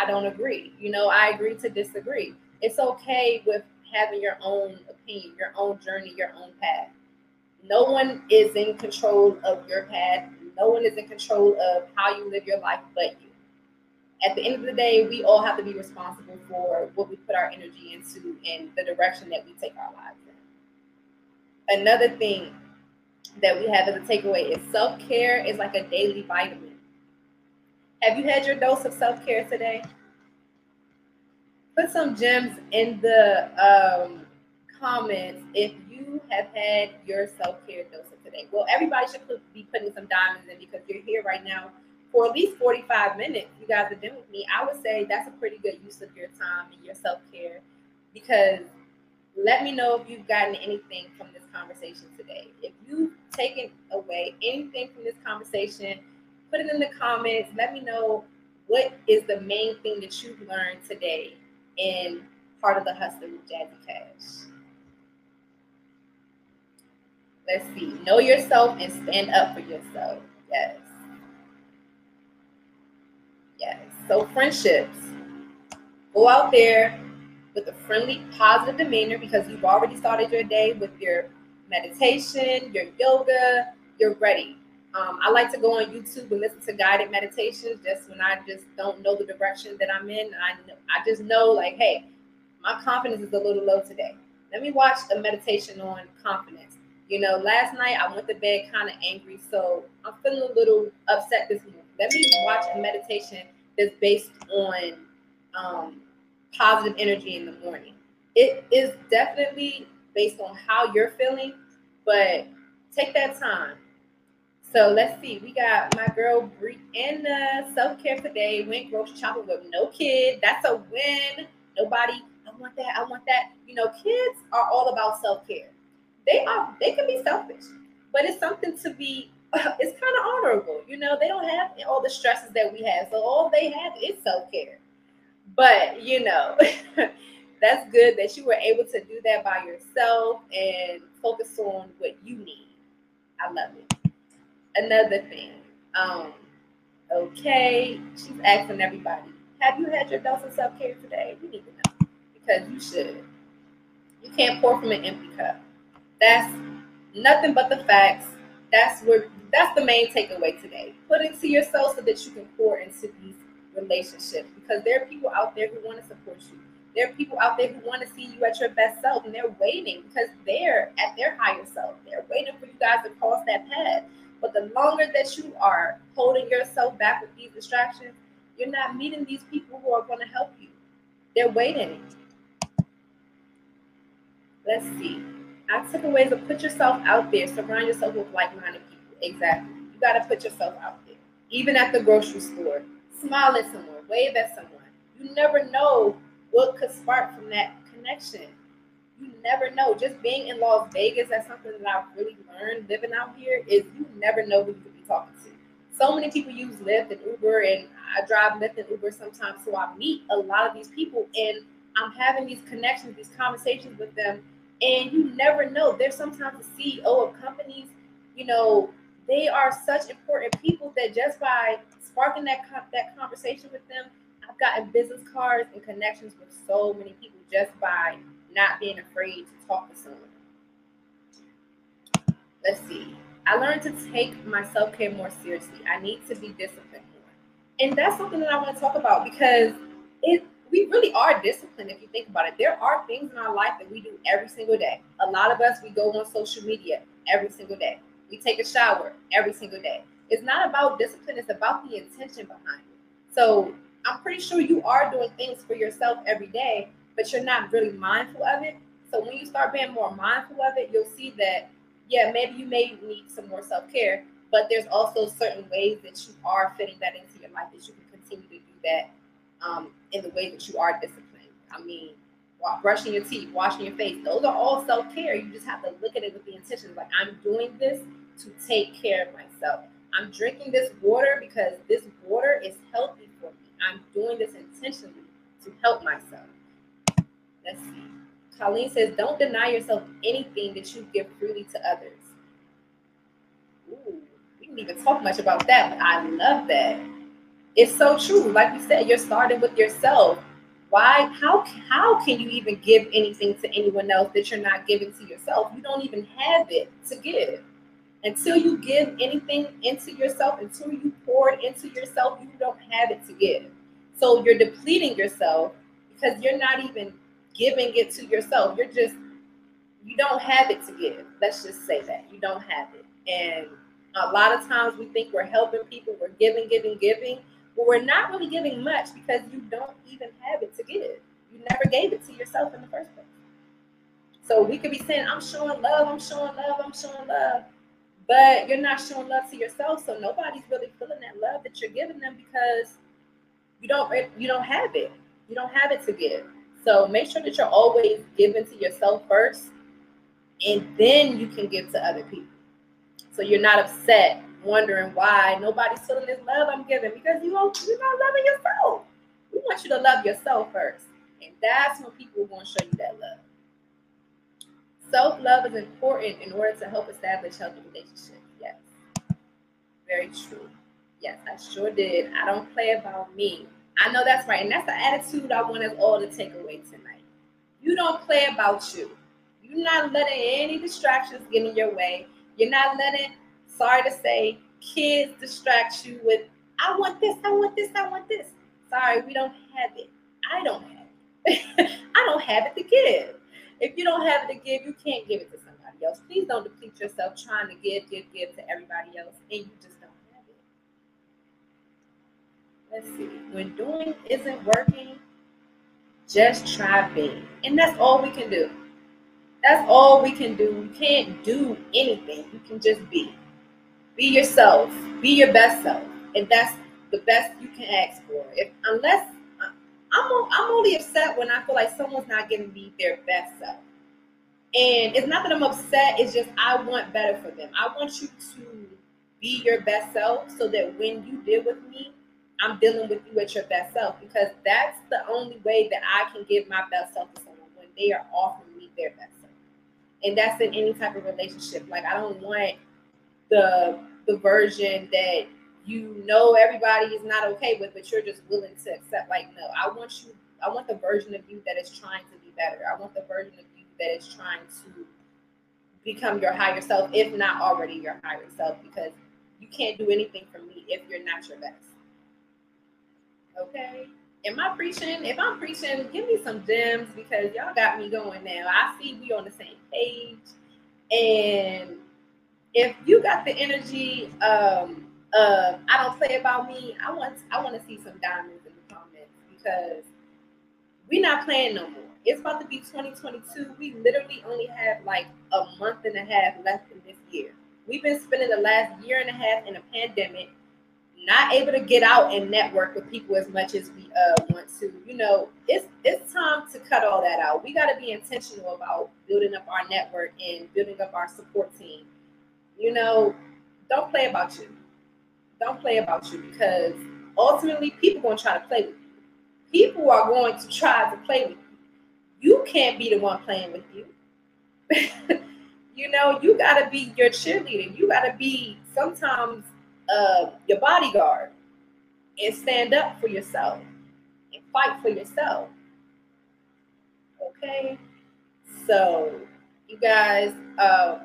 I don't agree. You know, I agree to disagree. It's okay with having your own opinion, your own journey, your own path. No one is in control of your path. No one is in control of how you live your life but you. At the end of the day, we all have to be responsible for what we put our energy into and the direction that we take our lives in. Another thing that we have as a takeaway is self care is like a daily vitamin. Have you had your dose of self care today? Put some gems in the um, comments if you have had your self care dose today. Well, everybody should put, be putting some diamonds in because you're here right now for at least 45 minutes. You guys have been with me. I would say that's a pretty good use of your time and your self care because let me know if you've gotten anything from this conversation today. If you've taken away anything from this conversation, put it in the comments. Let me know what is the main thing that you've learned today in part of the hustle with Jazzy Kash. Let's see. Know yourself and stand up for yourself. Yes. Yes. So friendships. Go out there with a friendly, positive demeanor because you've already started your day with your meditation, your yoga, you're ready. Um, I like to go on YouTube and listen to guided meditations just when I just don't know the direction that I'm in. I I just know like, hey, my confidence is a little low today. Let me watch a meditation on confidence. You know, last night I went to bed kind of angry, so I'm feeling a little upset this morning. Let me watch a meditation that's based on um, positive energy in the morning. It is definitely based on how you're feeling, but take that time. So let's see. We got my girl Brianna self care today. Went grocery shopping with no kid. That's a win. Nobody. I want that. I want that. You know, kids are all about self care they are they can be selfish, but it's something to be. It's kind of honorable, you know. They don't have all the stresses that we have, so all they have is self care. But you know, that's good that you were able to do that by yourself and focus on what you need. I love it. Another thing, um, okay, she's asking everybody, have you had your dose of self care today? You need to know because you should. You can't pour from an empty cup. That's nothing but the facts. That's where that's the main takeaway today. Put it to yourself so that you can pour into these relationships because there are people out there who want to support you. There are people out there who want to see you at your best self and they're waiting because they're at their higher self. They're waiting for you guys to cross that path. But the longer that you are holding yourself back with these distractions, you're not meeting these people who are going to help you. They're waiting. Let's see. I took away to put yourself out there, surround yourself with like-minded people. Exactly. You got to put yourself out there. Even at the grocery store, smile at someone, wave at someone. You never know what could spark from that connection. You never know. Just being in Las Vegas, that's something that I've really learned living out here, is you never know who you could be talking to. So many people use Lyft and Uber, and I drive Lyft and Uber sometimes, so I meet a lot of these people, and I'm having these connections, these conversations with them and you never know. There's sometimes the CEO of companies, you know, they are such important people that just by sparking that that conversation with them, I've gotten business cards and connections with so many people just by not being afraid to talk to someone. Let's see. I learned to take my self care more seriously. I need to be disciplined more. And that's something that I want to talk about because it we really are disciplined if you think about it. There are things in our life that we do every single day. A lot of us, we go on social media every single day. We take a shower every single day. It's not about discipline, it's about the intention behind it. So I'm pretty sure you are doing things for yourself every day, but you're not really mindful of it. So when you start being more mindful of it, you'll see that, yeah, maybe you may need some more self care, but there's also certain ways that you are fitting that into your life that you can continue to do that um, in the way that you are disciplined. I mean, brushing your teeth, washing your face, those are all self care. You just have to look at it with the intention like, I'm doing this to take care of myself. I'm drinking this water because this water is healthy for me. I'm doing this intentionally to help myself. Let's see. Colleen says, Don't deny yourself anything that you give freely to others. Ooh, we didn't even talk much about that, but I love that it's so true. Like you said, you're starting with yourself. Why? How? How can you even give anything to anyone else that you're not giving to yourself? You don't even have it to give. Until you give anything into yourself, until you pour it into yourself, you don't have it to give. So you're depleting yourself because you're not even giving it to yourself. You're just you don't have it to give. Let's just say that you don't have it. And a lot of times we think we're helping people, we're giving, giving, giving, We're not really giving much because you don't even have it to give. You never gave it to yourself in the first place. So we could be saying, I'm showing love, I'm showing love, I'm showing love. But you're not showing love to yourself. So nobody's really feeling that love that you're giving them because you don't you don't have it. You don't have it to give. So make sure that you're always giving to yourself first, and then you can give to other people. So you're not upset, wondering why nobody's feeling this love I'm giving because you don't, you're not loving yourself. We want you to love yourself first, and that's when people are going to show you that love. Self love is important in order to help establish healthy relationships. Yes, very true. Yes, I sure did. I don't play about me. I know that's right. And that's the attitude I want us all to take away tonight. You don't play about you. You're not letting any distractions get in your way. You're not letting, sorry to say, kids distract you with, I want this, I want this, I want this. Sorry, we don't have it. I don't have it. I don't have it to give. If you don't have it to give, you can't give it to somebody else. Please don't deplete yourself trying to give, give, give to everybody else, and you just don't have it. let's see, when doing isn't working, just try being. And that's all we can do. That's all we can do. You can't do anything. You can just be. Be yourself. Be your best self. And that's the best you can ask for. If unless I'm, I'm only upset when I feel like someone's not giving me their best self. And it's not that I'm upset, it's just I want better for them. I want you to be your best self so that when you deal with me, I'm dealing with you at your best self because that's the only way that I can give my best self to someone when they are offering me their best self. And that's in any type of relationship. Like I don't want the the version that you know everybody is not okay with, but you're just willing to accept. Like, no, I want you, I want the version of you that is trying to be better. I want the version of you that is trying to become your higher self, if not already your higher self, because you can't do anything for me if you're not your best. Okay. Am I preaching? If I'm preaching, give me some gems because y'all got me going now. I see we on the same page. And if you got the energy um uh I don't play about me, I want I want to see some diamonds in the comments because we're not playing no more. It's about to be 2022. We literally only have like a month and a half left in this year. We've been spending the last year and a half in a pandemic not able to get out and network with people as much as we uh, want to. You know, it's it's time to cut all that out. We got to be intentional about building up our network and building up our support team. You know, don't play about you. Don't play about you because ultimately people going to try to play with you. People are going to try to play with you. You can't be the one playing with you. you know, you got to be your cheerleader. You got to be sometimes uh, your bodyguard and stand up for yourself and fight for yourself. Okay, so you guys, uh,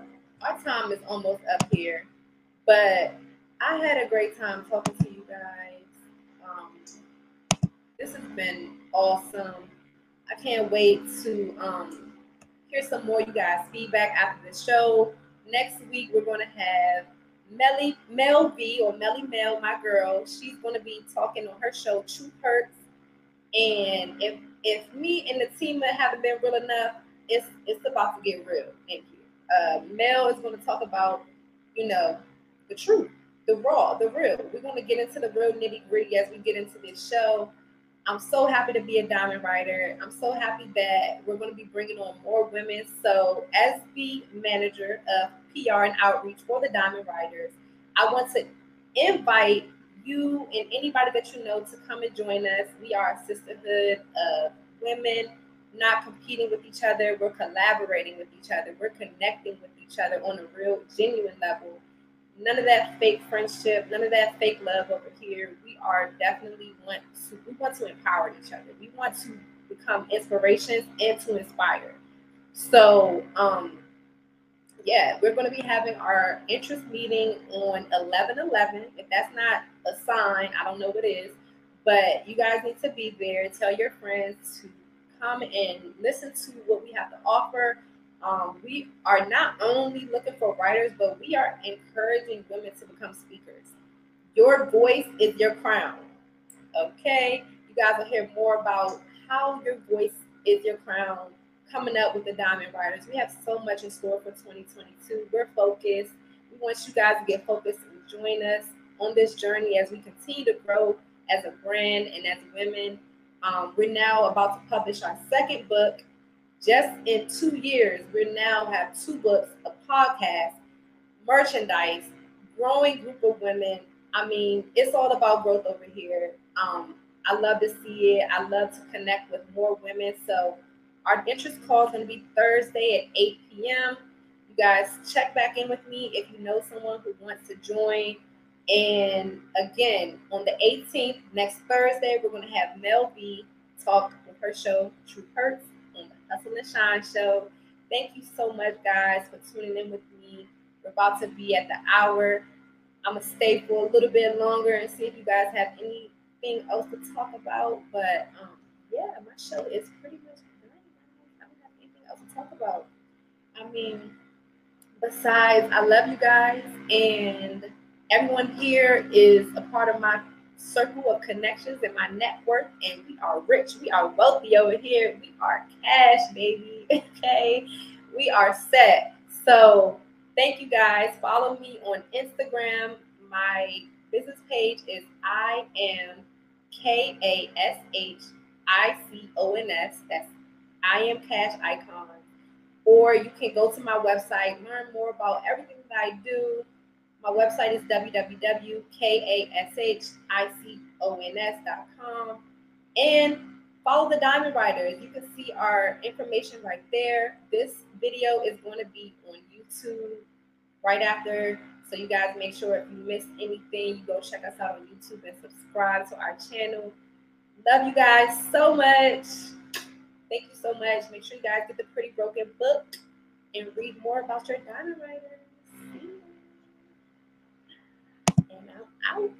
our time is almost up here, but I had a great time talking to you guys. Um, this has been awesome. I can't wait to um, hear some more you guys' feedback after the show. Next week, we're going to have Melly Mel V or Melly Mel, my girl, she's going to be talking on her show Truth Hurts. And if if me and the team haven't been real enough, it's it's about to get real. Thank you. Uh, Mel is going to talk about, you know, the truth, the raw, the real. We're going to get into the real nitty gritty as we get into this show. I'm so happy to be a diamond writer. I'm so happy that we're going to be bringing on more women. So, as the manager of PR and outreach for the diamond writers, I want to invite you and anybody that you know to come and join us. We are a sisterhood of women, not competing with each other. We're collaborating with each other. We're connecting with each other on a real, genuine level none of that fake friendship, none of that fake love over here. We are definitely want to we want to empower each other. We want to become inspirations and to inspire. So um yeah, we're going to be having our interest meeting on 11 11. If that's not a sign, I don't know what is, but you guys need to be there. Tell your friends to come and listen to what we have to offer um, we are not only looking for writers, but we are encouraging women to become speakers. Your voice is your crown. Okay, you guys will hear more about how your voice is your crown. Coming up with the Diamond Writers. we have so much in store for 2022. We're focused. We want you guys to get focused and join us on this journey as we continue to grow as a brand and as women. Um, we're now about to publish our second book. Just in two years, we now have two books, a podcast, merchandise, growing group of women. I mean, it's all about growth over here. Um, I love to see it. I love to connect with more women. So our interest call is going to be Thursday at 8 p.m. You guys check back in with me if you know someone who wants to join. And again, on the 18th, next Thursday, we're going to have Mel B talk with her show, Truth Hurts, on the Hustle and Shine show. Thank you so much, guys, for tuning in with me. We're about to be at the hour. I'm going to stay for a little bit longer and see if you guys have anything else to talk about. But um, yeah, my show is pretty much done. I don't have anything else to talk about. I mean, besides, I love you guys and everyone here is a part of my circle of connections and my network, and we are rich. We are wealthy over here. We are cash, baby. Okay. We are set. So thank you guys. Follow me on Instagram. My business page is I am K A S H I C O N S. That's I am Kash Icon. Or you can go to my website, learn more about everything that I do my website is www.kashicons.com. And follow the Diamond Writers. You can see our information right there. This video is going to be on YouTube right after. So you guys make sure if you missed anything, you go check us out on YouTube and subscribe to our channel. Love you guys so much. Thank you so much. Make sure you guys get the Pretty Broken book and read more about your Diamond Writers. Out.